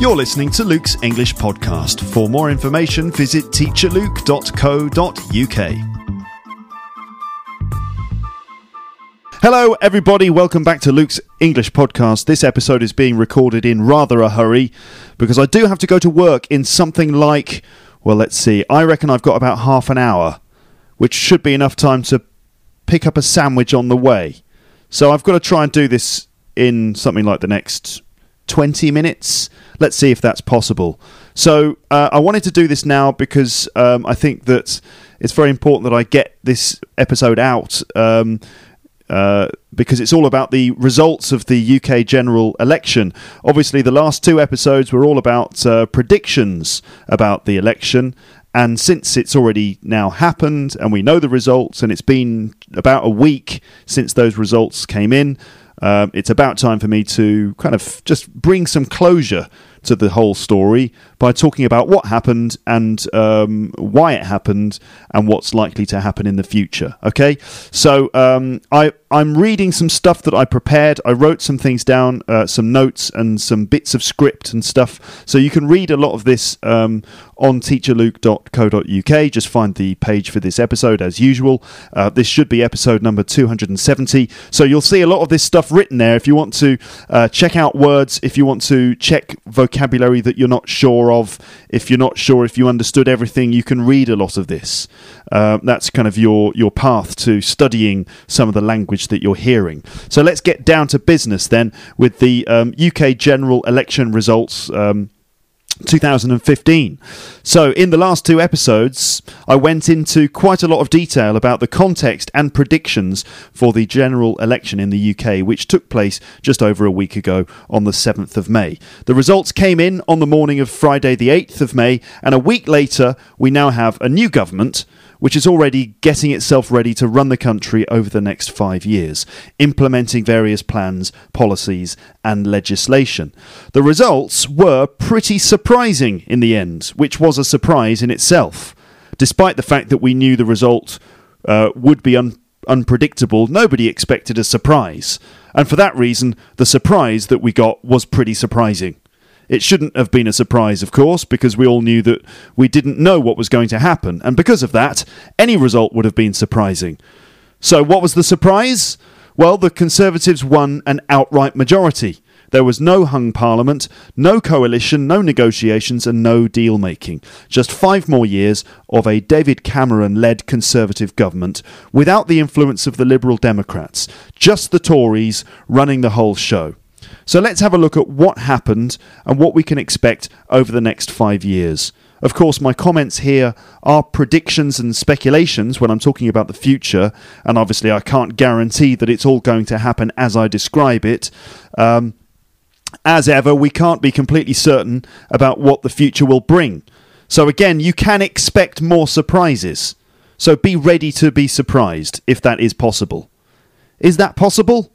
You're listening to Luke's English Podcast. For more information, visit teacherluke.co.uk. Hello, everybody. Welcome back to Luke's English Podcast. This episode is being recorded in rather a hurry because I do have to go to work in something like, well, let's see, I reckon I've got about half an hour, which should be enough time to pick up a sandwich on the way. So I've got to try and do this in something like the next 20 minutes. Let's see if that's possible. So uh, I wanted to do this now because um, I think that it's very important that I get this episode out. Um, uh, because it's all about the results of the UK general election. Obviously, the last two episodes were all about uh, predictions about the election, and since it's already now happened and we know the results, and it's been about a week since those results came in, um, it's about time for me to kind of just bring some closure to the whole story by talking about what happened and um, why it happened and what's likely to happen in the future. Okay, so um, I I'm reading some stuff that I prepared. I wrote some things down, uh, some notes and some bits of script and stuff. So you can read a lot of this um, on teacherluke.co.uk. Just find the page for this episode as usual. Uh, this should be episode number 270. So you'll see a lot of this stuff written there. If you want to uh, check out words, if you want to check vocabulary that you're not sure of, if you're not sure if you understood everything, you can read a lot of this. Uh, that's kind of your your path to studying some of the language that you're hearing. So let's get down to business then with the um, UK general election results. Um, 2015. So, in the last two episodes, I went into quite a lot of detail about the context and predictions for the general election in the UK, which took place just over a week ago on the 7th of May. The results came in on the morning of Friday, the 8th of May, and a week later, we now have a new government which is already getting itself ready to run the country over the next five years, implementing various plans, policies, and legislation. The results were pretty surprising in the end, which was a surprise in itself. Despite the fact that we knew the result uh, would be un- unpredictable, nobody expected a surprise. And for that reason, the surprise that we got was pretty surprising. It shouldn't have been a surprise, of course, because we all knew that we didn't know what was going to happen, and because of that, any result would have been surprising. So, what was the surprise? Well, the Conservatives won an outright majority. There was no hung parliament, no coalition, no negotiations, and no deal making. Just five more years of a David Cameron led Conservative government without the influence of the Liberal Democrats. Just the Tories running the whole show. So let's have a look at what happened and what we can expect over the next five years. Of course, my comments here are predictions and speculations when I'm talking about the future, and obviously, I can't guarantee that it's all going to happen as I describe it. Um, as ever, we can't be completely certain about what the future will bring. So, again, you can expect more surprises. So, be ready to be surprised if that is possible. Is that possible?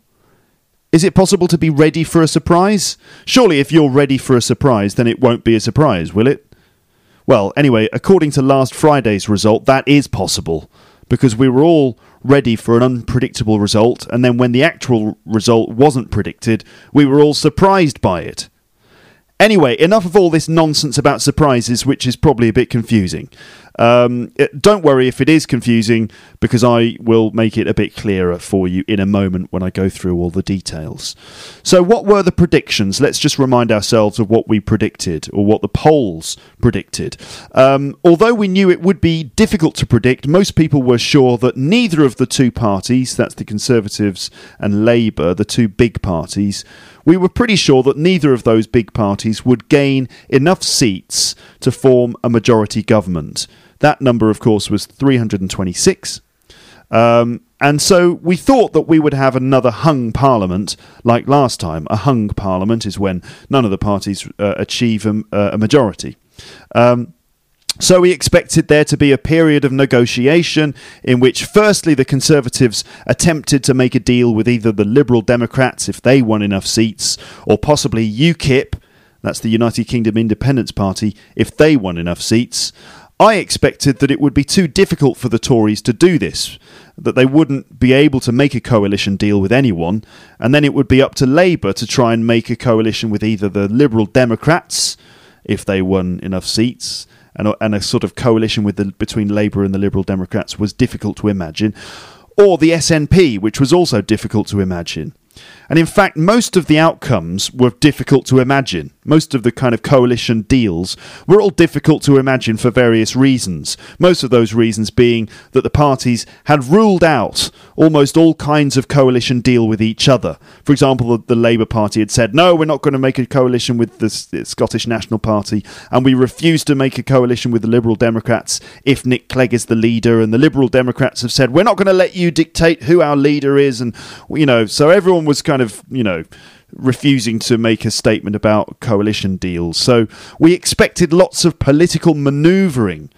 Is it possible to be ready for a surprise? Surely, if you're ready for a surprise, then it won't be a surprise, will it? Well, anyway, according to last Friday's result, that is possible because we were all ready for an unpredictable result, and then when the actual result wasn't predicted, we were all surprised by it. Anyway, enough of all this nonsense about surprises, which is probably a bit confusing. Um, don't worry if it is confusing, because I will make it a bit clearer for you in a moment when I go through all the details. So, what were the predictions? Let's just remind ourselves of what we predicted, or what the polls predicted. Um, although we knew it would be difficult to predict, most people were sure that neither of the two parties, that's the Conservatives and Labour, the two big parties, we were pretty sure that neither of those big parties would gain enough seats to form a majority government. That number, of course, was 326. Um, and so we thought that we would have another hung parliament like last time. A hung parliament is when none of the parties uh, achieve a, a majority. Um, so we expected there to be a period of negotiation in which, firstly, the Conservatives attempted to make a deal with either the Liberal Democrats if they won enough seats, or possibly UKIP, that's the United Kingdom Independence Party, if they won enough seats. I expected that it would be too difficult for the Tories to do this, that they wouldn't be able to make a coalition deal with anyone, and then it would be up to Labour to try and make a coalition with either the Liberal Democrats, if they won enough seats, and a, and a sort of coalition with the, between Labour and the Liberal Democrats was difficult to imagine, or the SNP, which was also difficult to imagine. And in fact, most of the outcomes were difficult to imagine. Most of the kind of coalition deals were all difficult to imagine for various reasons. Most of those reasons being that the parties had ruled out almost all kinds of coalition deal with each other. For example, the, the Labour Party had said, no, we're not going to make a coalition with the, the Scottish National Party, and we refuse to make a coalition with the Liberal Democrats if Nick Clegg is the leader. And the Liberal Democrats have said, we're not going to let you dictate who our leader is. And, you know, so everyone was kind of, you know, refusing to make a statement about coalition deals. So we expected lots of political manoeuvring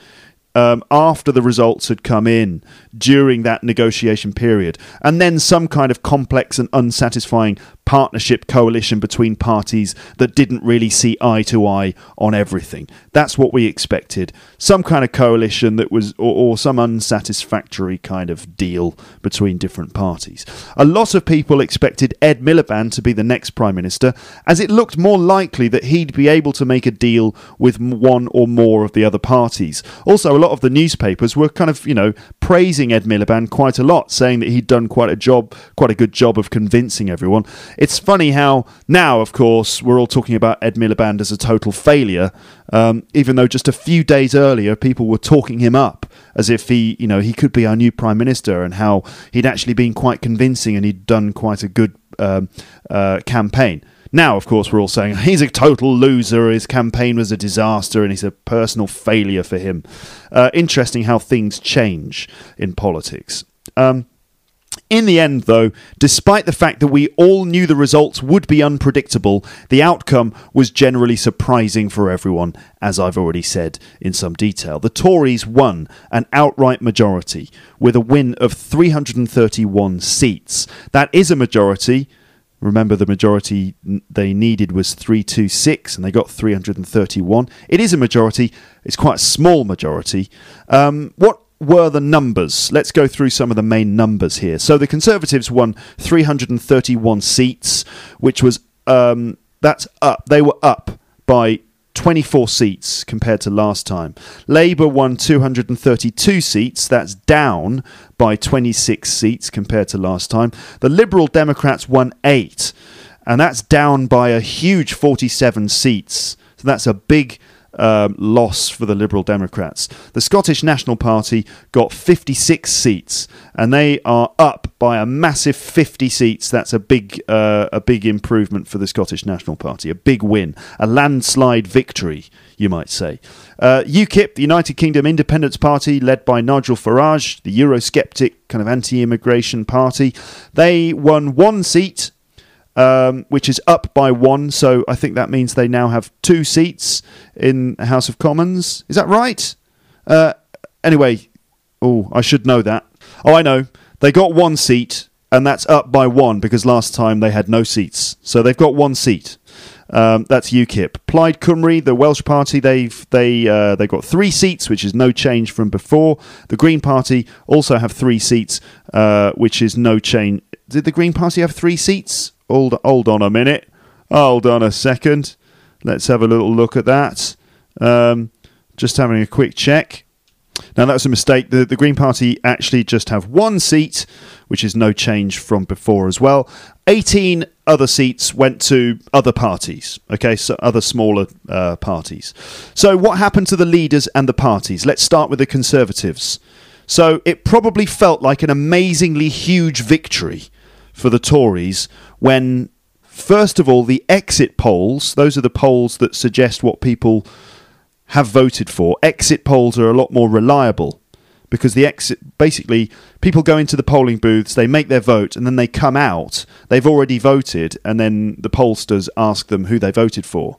um, after the results had come in during that negotiation period, and then some kind of complex and unsatisfying partnership coalition between parties that didn't really see eye to eye on everything. That's what we expected. Some kind of coalition that was, or, or, some unsatisfactory kind of deal between different parties. A lot of people expected Ed Miliband to be the next Prime Minister, as it looked more likely that he'd be able to make a deal with one or more of the other parties. Also, a lot of the newspapers were kind of, you know, praising Ed Miliband quite a lot, saying that he'd done quite a job, quite a good job of convincing everyone. It's funny how now, of course, we're all talking about Ed Miliband as a total failure, um, even though just a few days earlier people were talking him up as if he, you know, he could be our new prime minister, and how he'd actually been quite convincing and he'd done quite a good um, uh, campaign. Now, of course, we're all saying he's a total loser, his campaign was a disaster, and he's a personal failure for him. Uh, interesting how things change in politics. Um, in the end, though, despite the fact that we all knew the results would be unpredictable, the outcome was generally surprising for everyone, as I've already said in some detail. The Tories won an outright majority with a win of 331 seats. That is a majority. Remember, the majority they needed was 326, and they got 331. It is a majority. It's quite a small majority. Um, what were the numbers? Let's go through some of the main numbers here. So the Conservatives won 331 seats, which was um, that's up. They were up by 24 seats compared to last time. Labour won 232 seats. That's down by 26 seats compared to last time. The Liberal Democrats won eight, and that's down by a huge 47 seats. So that's a big um, loss for the Liberal Democrats. The Scottish National Party got 56 seats, and they are up by a massive 50 seats. That's a big, uh, a big improvement for the Scottish National Party, a big win, a landslide victory, you might say. Uh, UKIP, the United Kingdom Independence Party, led by Nigel Farage, the Eurosceptic kind of anti-immigration party, they won one seat um, which is up by one. So I think that means they now have two seats in the House of Commons. Is that right? Uh, anyway, oh, I should know that. Oh, I know. They got one seat, and that's up by one because last time they had no seats. So they've got one seat. Um, that's UKIP. Plaid Cymru, the Welsh party, they've they uh, they got three seats, which is no change from before. The Green Party also have three seats, uh, which is no change. Did the Green Party have three seats? Hold, hold on a minute. Hold on a second. Let's have a little look at that. Um, just having a quick check. Now, that's a mistake. The, the Green Party actually just have one seat, which is no change from before as well. 18 other seats went to other parties, okay, so other smaller uh, parties. So, what happened to the leaders and the parties? Let's start with the Conservatives. So, it probably felt like an amazingly huge victory for the Tories when, first of all, the exit polls, those are the polls that suggest what people have voted for, exit polls are a lot more reliable because the exit basically people go into the polling booths they make their vote and then they come out they've already voted and then the pollsters ask them who they voted for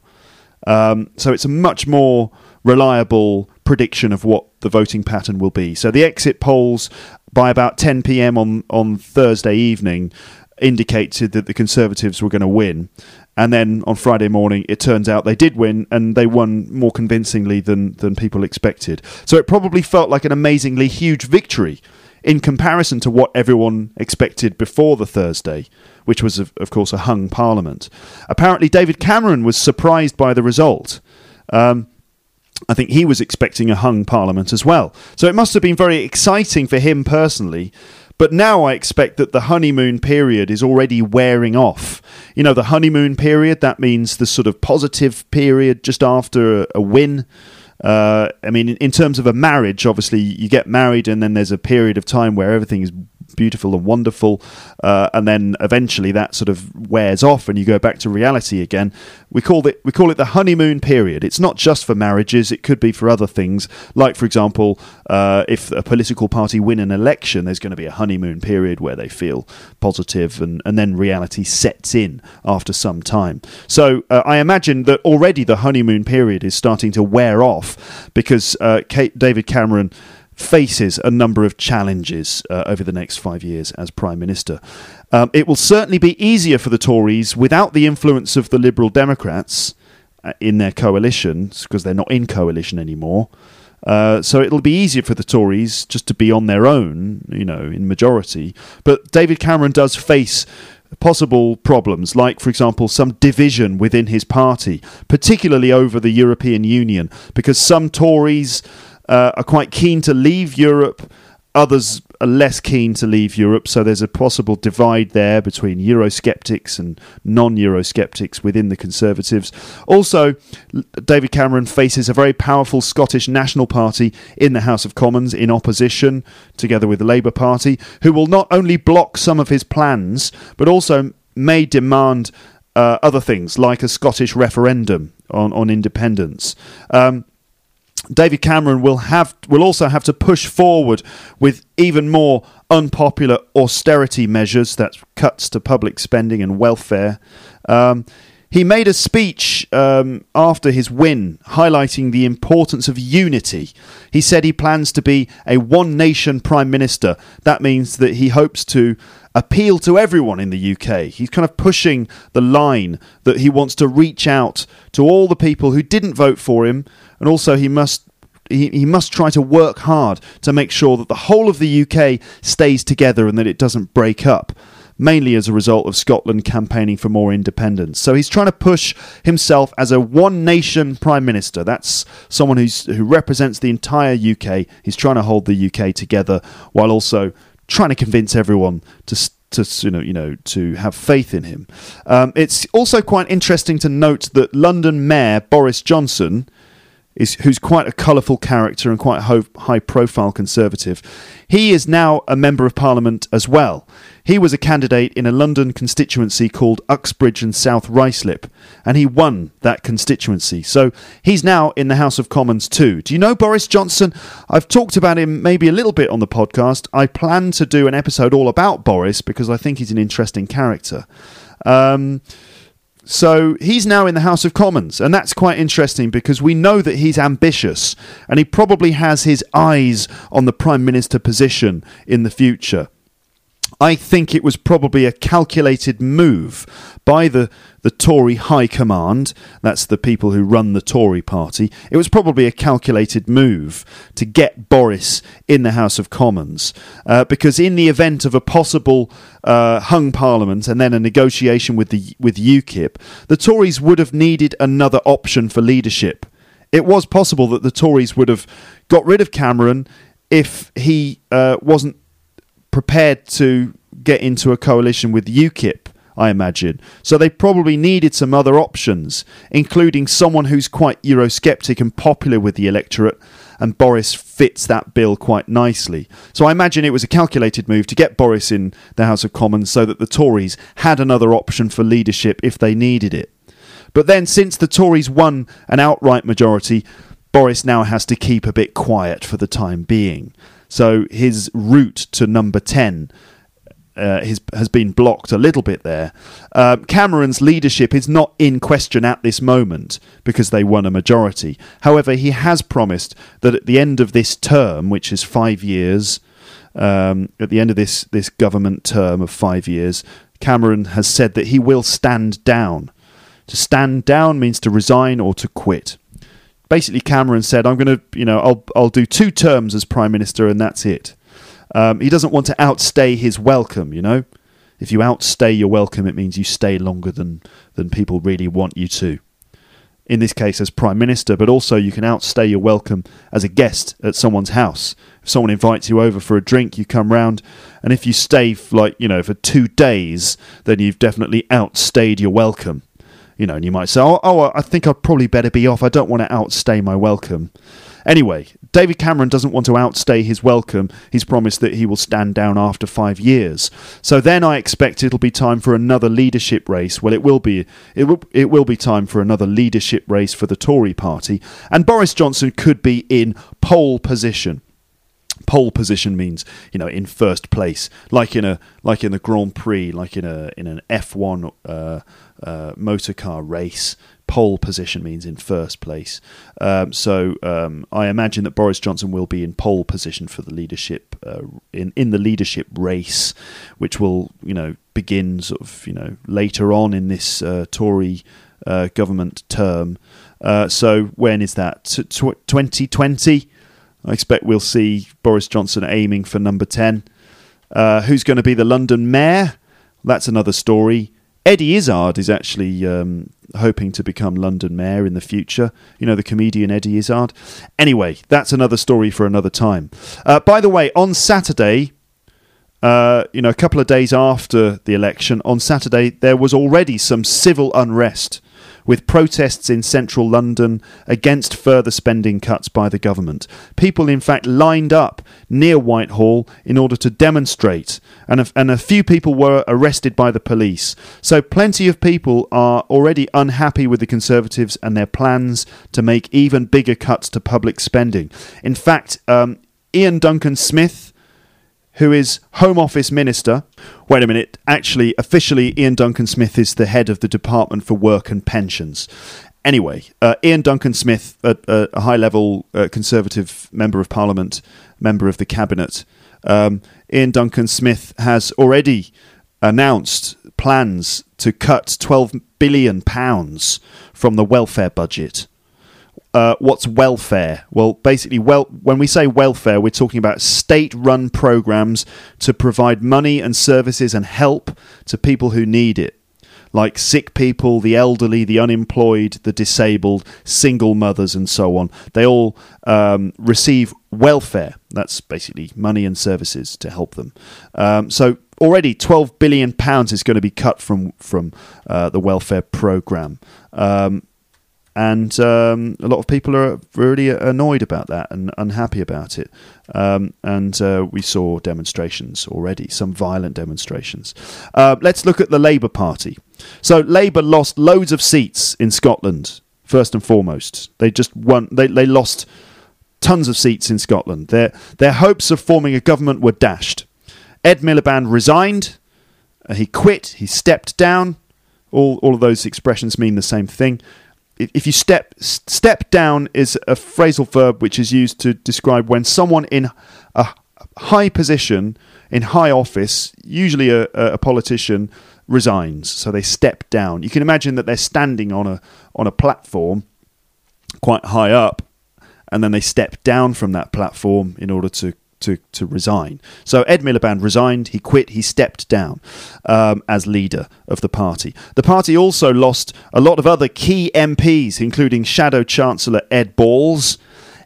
um, so it's a much more reliable prediction of what the voting pattern will be so the exit polls by about 10 p.m. on on Thursday evening indicated that the Conservatives were going to win. And then on Friday morning, it turns out they did win, and they won more convincingly than than people expected. So it probably felt like an amazingly huge victory in comparison to what everyone expected before the Thursday, which was, of, of course, a hung parliament. Apparently, David Cameron was surprised by the result. Um, I think he was expecting a hung parliament as well. So it must have been very exciting for him personally. But now I expect that the honeymoon period is already wearing off. You know, the honeymoon period, that means the sort of positive period just after a, a win. Uh, I mean, in, in terms of a marriage, obviously you get married and then there's a period of time where everything is beautiful and wonderful, uh, and then eventually that sort of wears off and you go back to reality again. We call it we call it the honeymoon period. It's not just for marriages; it could be for other things. Like, for example, uh, if a political party win an election, there's going to be a honeymoon period where they feel positive, and and then reality sets in after some time. So uh, I imagine that already the honeymoon period is starting to wear off because uh, Kate, David Cameron faces a number of challenges uh, over the next five years as Prime Minister. Um, it will certainly be easier for the Tories without the influence of the Liberal Democrats uh, in their coalitions, because they're not in coalition anymore. Uh, so it'll be easier for the Tories just to be on their own, you know, in majority. But David Cameron does face possible problems, like, for example, some division within his party, particularly over the European Union, because some Tories uh, are quite keen to leave Europe. Others are less keen to leave Europe, so there's a possible divide there between Eurosceptics and non Eurosceptics within the Conservatives. Also, David Cameron faces a very powerful Scottish National Party in the House of Commons in opposition, together with the Labour Party, who will not only block some of his plans, but also may demand uh, other things, like a Scottish referendum on, on independence. Um, David Cameron will have will also have to push forward with even more unpopular austerity measures, that's cuts to public spending and welfare. Um, he made a speech um, after his win highlighting the importance of unity. He said he plans to be a one nation prime minister. That means that he hopes to appeal to everyone in the UK. He's kind of pushing the line that he wants to reach out to all the people who didn't vote for him, and also he must. He, he must try to work hard to make sure that the whole of the UK stays together and that it doesn't break up mainly as a result of Scotland campaigning for more independence. So he's trying to push himself as a one nation prime minister. That's someone who's who represents the entire UK. He's trying to hold the UK together while also trying to convince everyone to to you know you know to have faith in him. Um, it's also quite interesting to note that London Mayor Boris Johnson is who's quite a colourful character and quite a high profile conservative. He is now a member of parliament as well. He was a candidate in a London constituency called Uxbridge and South Ruislip, and he won that constituency. So he's now in the House of Commons too. Do you know Boris Johnson? I've talked about him maybe a little bit on the podcast. I plan to do an episode all about Boris because I think he's an interesting character. Um, so he's now in the House of Commons, and that's quite interesting because we know that he's ambitious and he probably has his eyes on the Prime Minister position in the future. I think it was probably a calculated move by the, the Tory High Command, that's the people who run the Tory party. It was probably a calculated move to get Boris in the House of Commons, uh, because in the event of a possible uh, hung parliament and then a negotiation with, the, with UKIP, the Tories would have needed another option for leadership. It was possible that the Tories would have got rid of Cameron if he uh, wasn't prepared to get into a coalition with UKIP, I imagine. So they probably needed some other options, including someone who's quite Eurosceptic and popular with the electorate, and Boris fits that bill quite nicely. So I imagine it was a calculated move to get Boris in the House of Commons so that the Tories had another option for leadership if they needed it. But then, since the Tories won an outright majority, Boris now has to keep a bit quiet for the time being. So his route to number 10 uh, his, has been blocked a little bit there. Uh, Cameron's leadership is not in question at this moment because they won a majority. However, he has promised that at the end of this term, which is five years, um, at the end of this, this government term of five years, Cameron has said that he will stand down. To stand down means to resign or to quit. Basically, Cameron said, "I'm going to, you know, I'll I'll do two terms as prime minister, and that's it." Um, he doesn't want to outstay his welcome. You know, if you outstay your welcome, it means you stay longer than than people really want you to. In this case, as prime minister, but also you can outstay your welcome as a guest at someone's house. If someone invites you over for a drink, you come round, and if you stay like you know for two days, then you've definitely outstayed your welcome you know, and you might say, oh, oh, I think I'd probably better be off. I don't want to outstay my welcome. Anyway, David Cameron doesn't want to outstay his welcome. He's promised that he will stand down after five years. So then I expect it'll be time for another leadership race. Well, it will be. It will. It will be time for another leadership race for the Tory party, and Boris Johnson could be in pole position pole position means you know in first place like in a like in the grand prix like in a in an f1 uh, uh, motor car race pole position means in first place um, so um, i imagine that boris johnson will be in pole position for the leadership uh, in in the leadership race which will you know begin sort of you know later on in this uh, tory uh, government term uh, so when is that 2020 I expect we'll see Boris Johnson aiming for number 10. Uh, who's going to be the London mayor? That's another story. Eddie Izzard is actually um, hoping to become London mayor in the future. You know, the comedian Eddie Izzard. Anyway, that's another story for another time. Uh, by the way, on Saturday, uh, you know, a couple of days after the election, on Saturday, there was already some civil unrest with protests in central London against further spending cuts by the government. People, in fact, lined up near Whitehall in order to demonstrate, and a, and a few people were arrested by the police. So, plenty of people are already unhappy with the Conservatives and their plans to make even bigger cuts to public spending. In fact, um, Iain Duncan Smith, who is Home Office Minister. Wait a minute, actually, officially, Iain Duncan Smith is the head of the Department for Work and Pensions. Anyway, uh, Iain Duncan Smith, a, a high level uh, Conservative Member of Parliament, member of the Cabinet, um, Iain Duncan Smith has already announced plans to cut £12 billion from the welfare budget uh, what's welfare? Well, basically, well, when we say welfare, we're talking about state-run programs to provide money and services and help to people who need it, like sick people, the elderly, the unemployed, the disabled, single mothers, and so on. They all um, receive welfare. That's basically money and services to help them. Um, so already 12 billion pounds is going to be cut from from uh, the welfare program. Um, and um, a lot of people are really annoyed about that and unhappy about it. Um, and uh, we saw demonstrations already, some violent demonstrations. Uh, let's look at the Labour Party. So Labour lost loads of seats in Scotland. First and foremost, they just won. They they lost tons of seats in Scotland. Their their hopes of forming a government were dashed. Ed Miliband resigned. Uh, he quit. He stepped down. All all of those expressions mean the same thing if you step step down is a phrasal verb which is used to describe when someone in a high position in high office, usually a, a politician, resigns. So they step down. You can imagine that they're standing on a on a platform quite high up, and then they step down from that platform in order to to, to resign. So Ed Miliband resigned, he quit, he stepped down um, as leader of the party. The party also lost a lot of other key MPs, including Shadow Chancellor Ed Balls.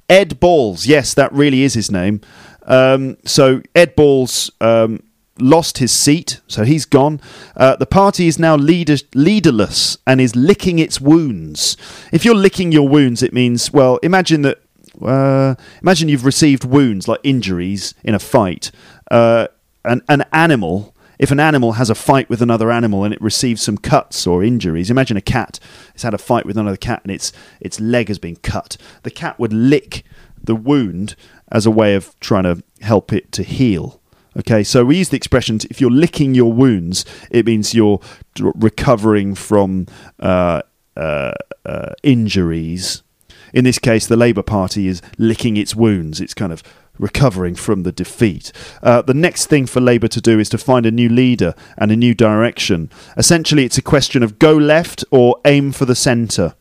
Ed Balls, yes, that really is his name. Um, so Ed Balls um, lost his seat, so he's gone. Uh, the party is now leader- leaderless and is licking its wounds. If you're licking your wounds, it means, well, imagine that uh, imagine you've received wounds like injuries in a fight. Uh, an, an animal, if an animal has a fight with another animal and it receives some cuts or injuries, imagine a cat has had a fight with another cat and its its leg has been cut. The cat would lick the wound as a way of trying to help it to heal. Okay, so we use the expression if you're licking your wounds, it means you're recovering from uh, uh, uh, injuries in this case, the Labour Party is licking its wounds. It's kind of recovering from the defeat. Uh, the next thing for Labour to do is to find a new leader and a new direction. Essentially, it's a question of go left or aim for the centre.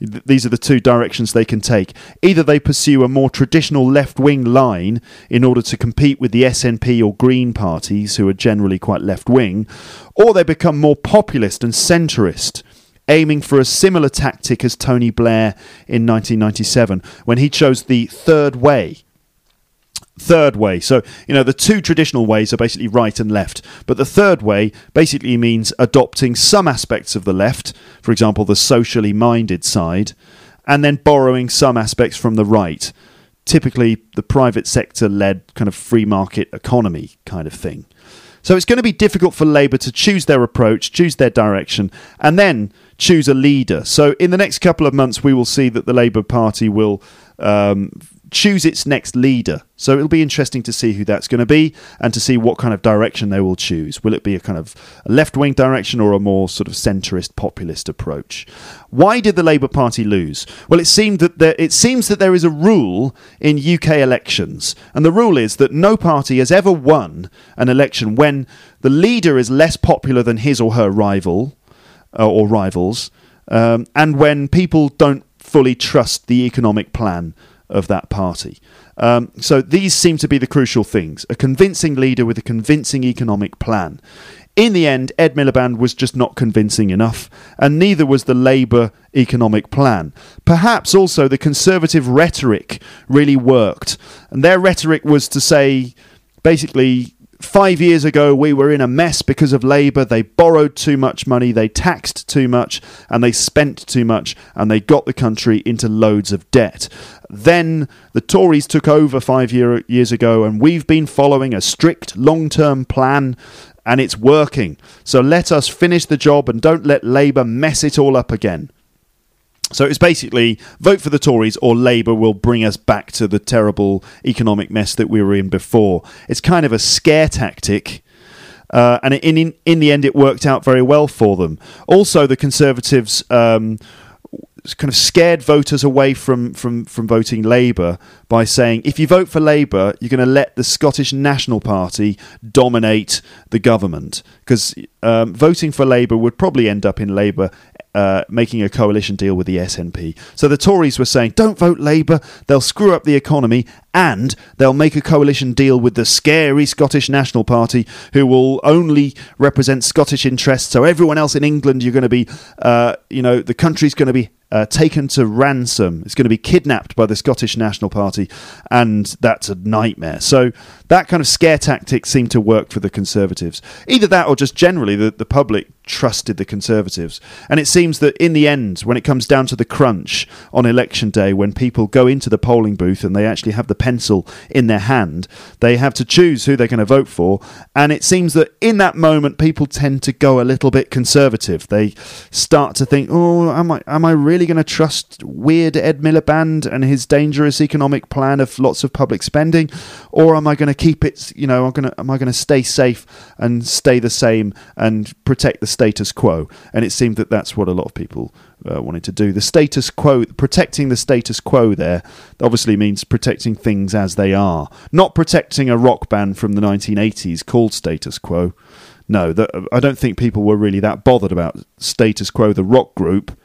These are the two directions they can take. Either they pursue a more traditional left wing line in order to compete with the SNP or Green parties, who are generally quite left wing, or they become more populist and centrist aiming for a similar tactic as Tony Blair in 1997 when he chose the third way third way. So, you know, the two traditional ways are basically right and left, but the third way basically means adopting some aspects of the left, for example, the socially minded side, and then borrowing some aspects from the right, typically the private sector led kind of free market economy kind of thing. So it's going to be difficult for Labour to choose their approach, choose their direction, and then choose a leader. So in the next couple of months, we will see that the Labour Party will um, choose its next leader. So it'll be interesting to see who that's going to be and to see what kind of direction they will choose. Will it be a kind of left wing direction or a more sort of centrist populist approach? Why did the Labour Party lose? Well, it seemed that there, it seems that there is a rule in UK elections, and the rule is that no party has ever won an election when the leader is less popular than his or her rival uh, or rivals, um, and when people don't fully trust the economic plan of that party. Um, so these seem to be the crucial things a convincing leader with a convincing economic plan. In the end, Ed Miliband was just not convincing enough, and neither was the Labour economic plan. Perhaps also the Conservative rhetoric really worked, and their rhetoric was to say basically Five years ago, we were in a mess because of Labour. They borrowed too much money, they taxed too much, and they spent too much, and they got the country into loads of debt. Then the Tories took over five year, years ago, and we've been following a strict long term plan, and it's working. So let us finish the job and don't let Labour mess it all up again. So it's basically vote for the Tories or Labour will bring us back to the terrible economic mess that we were in before. It's kind of a scare tactic. Uh, and in, in in the end, it worked out very well for them. Also, the Conservatives um, kind of scared voters away from, from, from voting Labour by saying if you vote for Labour, you're going to let the Scottish National Party dominate the government. Because um, voting for Labour would probably end up in Labour uh, making a coalition deal with the SNP. So the Tories were saying, don't vote Labour, they'll screw up the economy, and they'll make a coalition deal with the scary Scottish National Party, who will only represent Scottish interests. So everyone else in England, you're going to be, uh, you know, the country's going to be uh, taken to ransom. It's going to be kidnapped by the Scottish National Party, and that's a nightmare. So that kind of scare tactic seemed to work for the Conservatives. Either that, or just generally the, the public trusted the Conservatives. And it seems that in the end, when it comes down to the crunch on election day, when people go into the polling booth and they actually have the pencil in their hand, they have to choose who they're going to vote for. And it seems that in that moment, people tend to go a little bit conservative. They start to think, oh, am I, am I really going to trust weird Ed Miliband and his dangerous economic plan of lots of public spending? Or am I going to keep it, you know, I'm going to, am I going to stay safe and stay the same and protect the status quo. And it seemed that that's what a lot of people uh, wanted to do. The status quo, protecting the status quo there, obviously means protecting things as they are, not protecting a rock band from the 1980s called Status Quo. No, the, I don't think people were really that bothered about Status Quo, the rock group,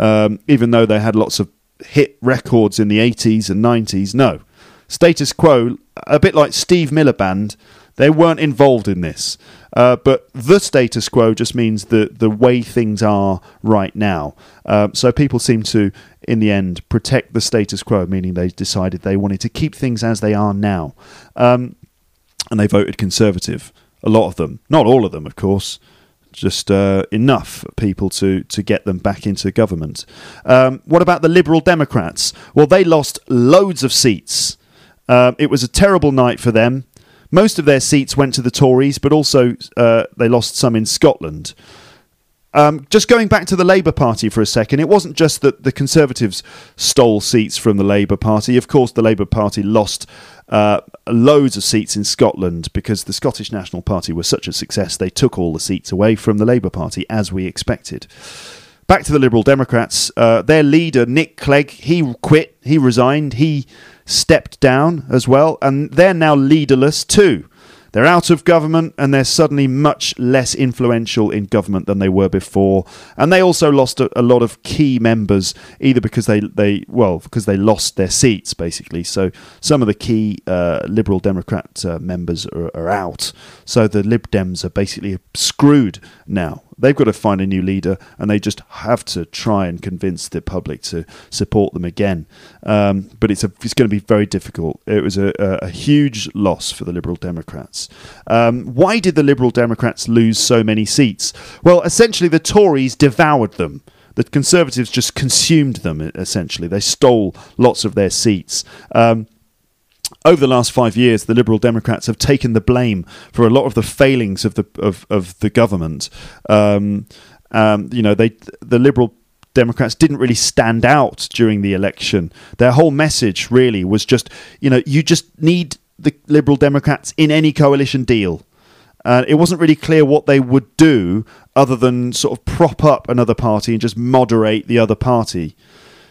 um, even though they had lots of hit records in the 80s and 90s. No. Status Quo, a bit like Steve Miller Band, they weren't involved in this. Uh, but the status quo just means the, the way things are right now. Uh, so people seem to, in the end, protect the status quo, meaning they decided they wanted to keep things as they are now. Um, and they voted Conservative. A lot of them. Not all of them, of course just uh, enough people to, to get them back into government. Um, what about the Liberal Democrats? Well, they lost loads of seats. Uh, it was a terrible night for them. Most of their seats went to the Tories, but also uh, they lost some in Scotland. Um, just going back to the Labour Party for a second, it wasn't just that the Conservatives stole seats from the Labour Party. Of course, the Labour Party lost uh, loads of seats in Scotland because the Scottish National Party was such a success, they took all the seats away from the Labour Party, as we expected. back to the Liberal Democrats. Uh, their leader, Nick Clegg, he quit, he resigned, he stepped down as well, and they're now leaderless too. They're out of government and they're suddenly much less influential in government than they were before. And they also lost a, a lot of key members, either because they, they well, because they lost their seats, basically. So some of the key uh, Liberal Democrat uh, members are, are out. So the Lib Dems are basically screwed now. They've got to find a new leader, and they just have to try and convince the public to support them again. Um, but it's a, it's going to be very difficult. It was a, a, huge loss for the Liberal Democrats. Um, why did the Liberal Democrats lose so many seats? Well, essentially, the Tories devoured them. The Conservatives just consumed them, essentially. They stole lots of their seats. Um, over the last five years, the Liberal Democrats have taken the blame for a lot of the failings of the of, of the government. Um, um, you know, they the Liberal Democrats didn't really stand out during the election. Their whole message really was just, you know, you just need the Liberal Democrats in any coalition deal. Uh, it wasn't really clear what they would do other than sort of prop up another party and just moderate the other party.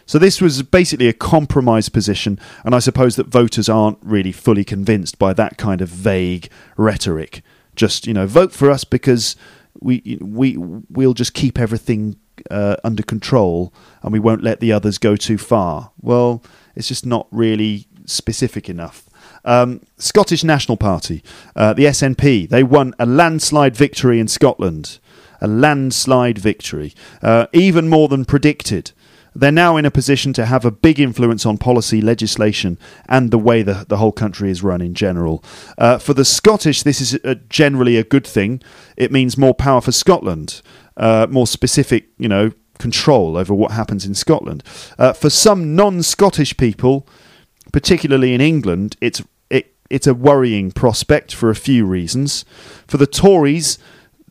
So this was basically a compromise position, and I suppose that voters aren't really fully convinced by that kind of vague rhetoric. Just you know, vote for us because we we we'll just keep everything uh, under control and we won't let the others go too far. Well, it's just not really specific enough. Um, Scottish National Party, uh, the SNP, they won a landslide victory in Scotland. A landslide victory, uh, even more than predicted. They're now in a position to have a big influence on policy, legislation, and the way the, the whole country is run in general. Uh, for the Scottish, this is a, generally a good thing. It means more power for Scotland, uh, more specific, you know, control over what happens in Scotland. Uh, for some non-Scottish people, particularly in England, it's it, it's a worrying prospect for a few reasons. For the Tories,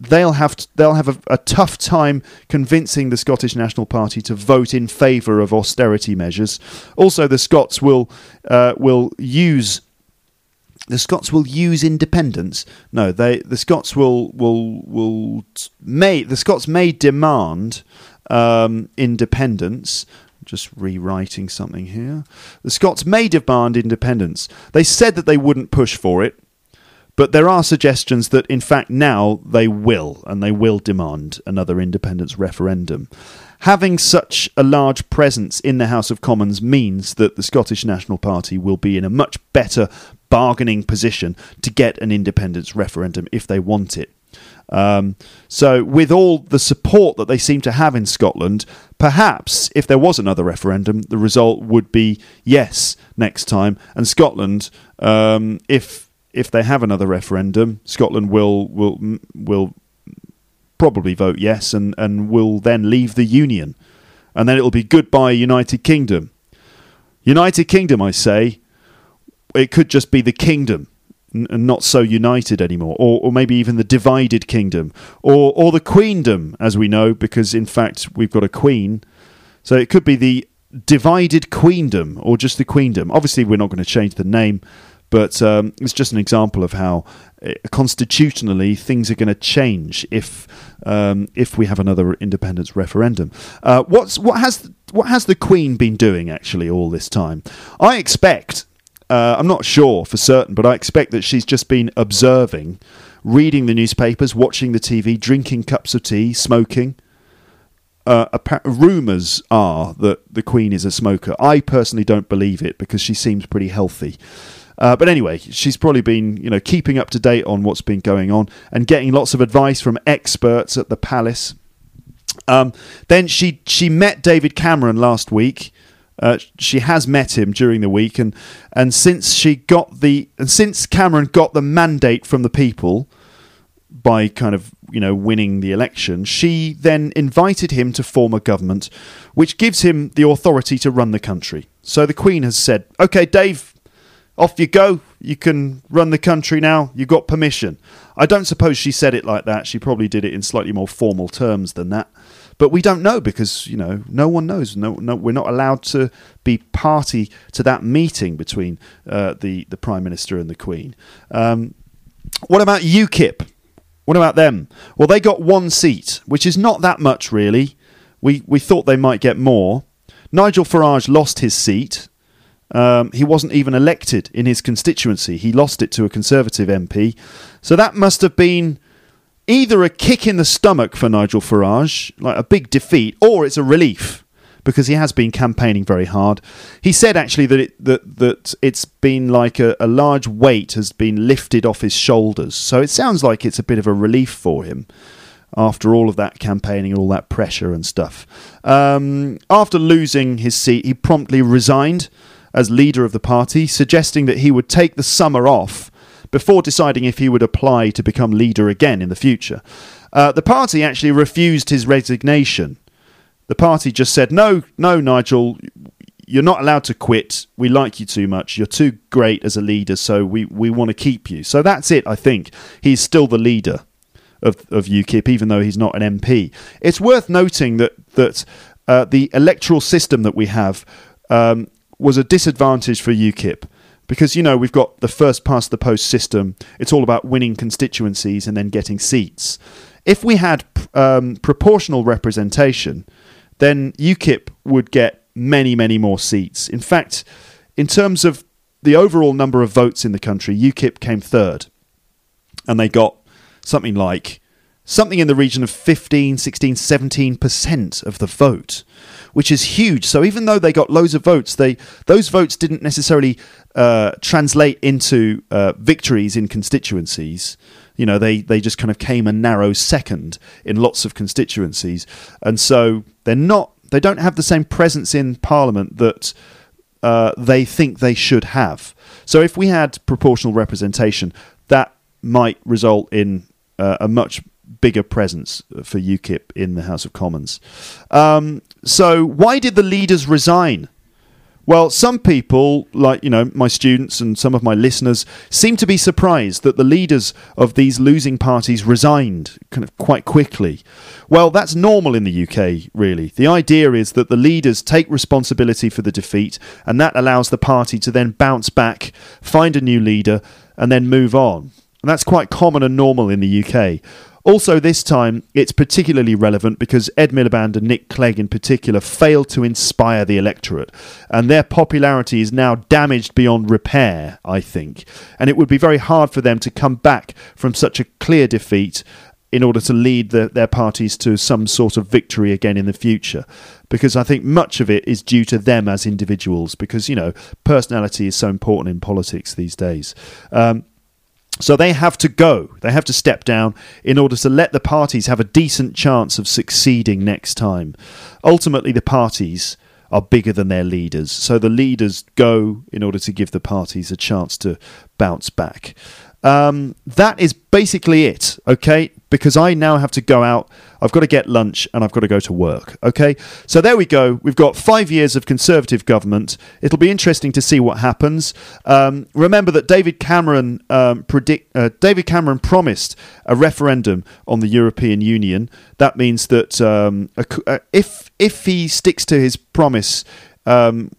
they'll have to, they'll have a, a, tough time convincing the Scottish National Party to vote in favour of austerity measures. Also, the Scots will uh, will use the Scots will use independence. No, they the Scots will will will may the Scots may demand um, independence. Just rewriting something here. The Scots may demand independence. They said that they wouldn't push for it but there are suggestions that, in fact, now they will, and they will demand another independence referendum. Having such a large presence in the House of Commons means that the Scottish National Party will be in a much better bargaining position to get an independence referendum if they want it. Um, so, with all the support that they seem to have in Scotland, perhaps if there was another referendum, the result would be yes next time. And Scotland, um, if if they have another referendum, Scotland will will will probably vote yes and, and will then leave the Union. And then it'll be goodbye United Kingdom. United Kingdom, I say, it could just be the kingdom and not so united anymore, or, or maybe even the divided kingdom, or or the queendom, as we know, because in fact we've got a queen. So it could be the divided queendom, or just the queendom. Obviously, we're not going to change the name but um, it's just an example of how uh, constitutionally things are going to change if um, if we have another independence referendum. Uh, what's what has what has the Queen been doing actually all this time? I expect. Uh, I'm not sure for certain, but I expect that she's just been observing, reading the newspapers, watching the TV, drinking cups of tea, smoking. Uh, rumours are that the Queen is a smoker. I personally don't believe it because she seems pretty healthy. Uh, but anyway, she's probably been, you know, keeping up to date on what's been going on and getting lots of advice from experts at the palace. Um, then she she met David Cameron last week. Uh, she has met him during the week, and and since she got the and since Cameron got the mandate from the people by kind of you know winning the election, she then invited him to form a government, which gives him the authority to run the country. So the Queen has said, "Okay, Dave, off you go. You can run the country now. You got permission. I don't suppose she said it like that. She probably did it in slightly more formal terms than that. But we don't know because you know no one knows. No, no, we're not allowed to be party to that meeting between uh, the the prime minister and the queen. Um, what about UKIP? What about them? Well, they got one seat, which is not that much really. we, we thought they might get more. Nigel Farage lost his seat. Um, he wasn't even elected in his constituency. He lost it to a Conservative MP. So that must have been either a kick in the stomach for Nigel Farage, like a big defeat, or it's a relief because he has been campaigning very hard. He said actually that it, that that it's been like a, a large weight has been lifted off his shoulders. So it sounds like it's a bit of a relief for him after all of that campaigning all that pressure and stuff. Um, after losing his seat, he promptly resigned as leader of the party, suggesting that he would take the summer off before deciding if he would apply to become leader again in the future. Uh, the party actually refused his resignation. The party just said, no, no, Nigel, you're not allowed to quit. We like you too much. You're too great as a leader, so we, we want to keep you. So that's it, I think. He's still the leader of, of UKIP, even though he's not an MP. It's worth noting that, that uh, the electoral system that we have um, was a disadvantage for UKIP because you know we've got the first past the post system. It's all about winning constituencies and then getting seats. If we had um, proportional representation, then UKIP would get many, many more seats. In fact, in terms of the overall number of votes in the country, UKIP came third, and they got something like something in the region of 15, 16, 17% of the vote, which is huge. So even though they got loads of votes, they those votes didn't necessarily uh, translate into uh, victories in constituencies. You know, they, they just kind of came a narrow second in lots of constituencies, and so they're not they don't have the same presence in Parliament that uh, they think they should have. So if we had proportional representation, that might result in uh, a much bigger presence for UKIP in the House of Commons. Um, so, why did the leaders resign? Well, some people, like you know, my students and some of my listeners, seem to be surprised that the leaders of these losing parties resigned kind of quite quickly. Well, that's normal in the UK, really. The idea is that the leaders take responsibility for the defeat, and that allows the party to then bounce back, find a new leader, and then move on. And that's quite common and normal in the UK. Also, this time, it's particularly relevant because Ed Miliband and Nick Clegg, in particular, failed to inspire the electorate, and their popularity is now damaged beyond repair, I think. And it would be very hard for them to come back from such a clear defeat in order to lead the, their parties to some sort of victory again in the future. Because I think much of it is due to them as individuals, because, you know, personality is so important in politics these days. Um, so they have to go, they have to step down in order to let the parties have a decent chance of succeeding next time. Ultimately, the parties are bigger than their leaders, so the leaders go in order to give the parties a chance to bounce back. Um, that is basically it, okay? Because I now have to go out, I've got to get lunch, and I've got to go to work, okay? So there we go. We've got five years of Conservative government. It'll be interesting to see what happens. Um, remember that David Cameron um, predict uh, David Cameron promised a referendum on the European Union. That means that um, a, uh, if if he sticks to his promise um,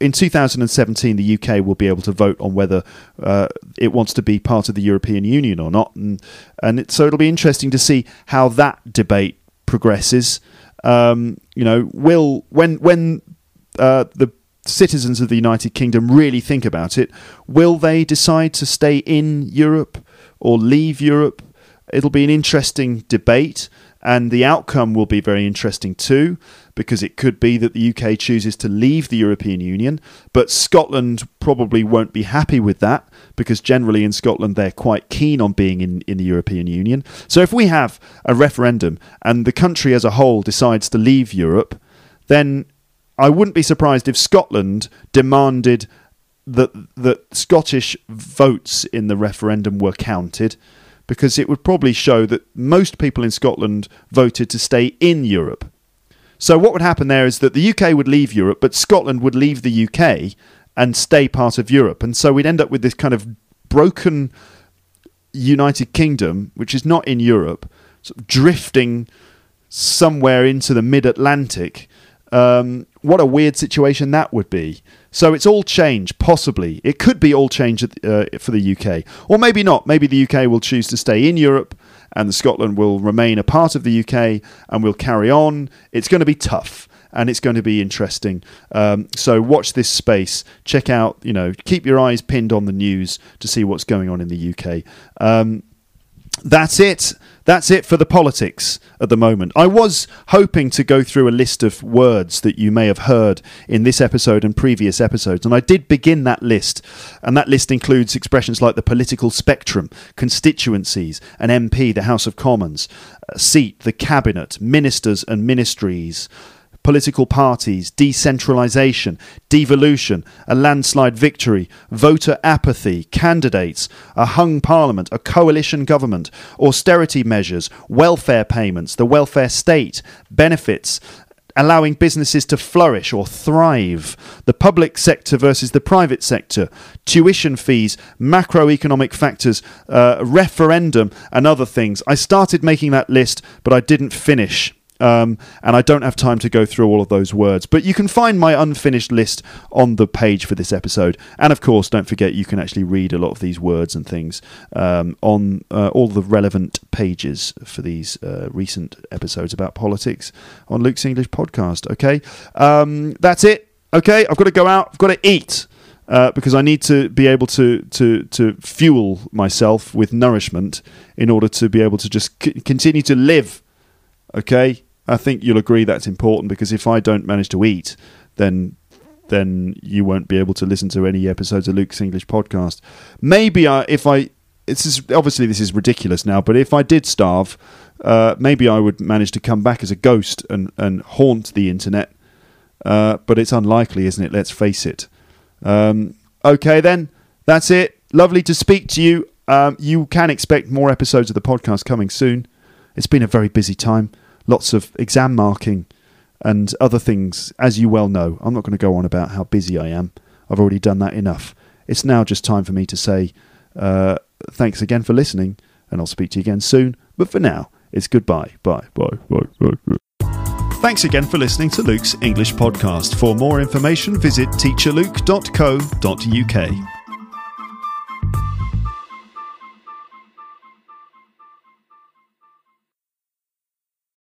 in 2017, the UK will be able to vote on whether uh, it wants to be part of the European Union or not, and and it, so it'll be interesting to see how that debate progresses. Um, you know, will when when uh, the citizens of the United Kingdom really think about it, will they decide to stay in Europe or leave Europe? It'll be an interesting debate, and the outcome will be very interesting too because it could be that the UK chooses to leave the European Union, but Scotland probably won't be happy with that because generally in Scotland they're quite keen on being in, in the European Union. So if we have a referendum and the country as a whole decides to leave Europe, then I wouldn't be surprised if Scotland demanded that that Scottish votes in the referendum were counted because it would probably show that most people in Scotland voted to stay in Europe. So what would happen there is that the UK would leave Europe, but Scotland would leave the UK and stay part of Europe. And so we'd end up with this kind of broken United Kingdom, which is not in Europe, sort of drifting somewhere into the mid Atlantic. Um, what a weird situation that would be. So it's all change, possibly. It could be all change uh, for the UK. Or maybe not. Maybe the UK will choose to stay in Europe and Scotland will remain a part of the UK and we'll carry on. It's going to be tough and it's going to be interesting. Um, so watch this space. Check out, you know, keep your eyes pinned on the news to see what's going on in the UK. Um, that's it. That's it for the politics at the moment. I was hoping to go through a list of words that you may have heard in this episode and previous episodes, and I did begin that list. And that list includes expressions like the political spectrum, constituencies, an MP, the House of Commons, a seat, the cabinet, ministers and ministries political parties, decentralisation, devolution, a landslide victory, voter apathy, candidates, a hung parliament, a coalition government, austerity measures, welfare payments, the welfare state, benefits, allowing businesses to flourish or thrive, the public sector versus the private sector, tuition fees, macroeconomic factors, uh, referendum, and other things. I started making that list, but I didn't finish. Um, and I don't have time to go through all of those words. But you can find my unfinished list on the page for this episode. And of course, don't forget you can actually read a lot of these words and things um, on uh, all the relevant pages for these uh, recent episodes about politics on Luke's English podcast. Okay, um, that's it. Okay, I've got to go out. I've got to eat. Uh, because I need to be able to, to, to fuel myself with nourishment in order to be able to just c- continue to live. Okay, I think you'll agree that's important because if I don't manage to eat, then then you won't be able to listen to any episodes of Luke's English podcast. Maybe I, if I, this is obviously this is ridiculous now, but if I did starve, uh, maybe I would manage to come back as a ghost and and haunt the internet. Uh, but it's unlikely, isn't it? Let's face it. Um, okay, then that's it. Lovely to speak to you. Um, you can expect more episodes of the podcast coming soon. It's been a very busy time lots of exam marking and other things, as you well know. I'm not going to go on about how busy I am. I've already done that enough. It's now just time for me to say uh, thanks again for listening, and I'll speak to you again soon. But for now, it's goodbye. Bye. Bye. Bye. Bye. bye. Thanks again for listening to Luke's English podcast. For more information, visit teacherluke.co.uk.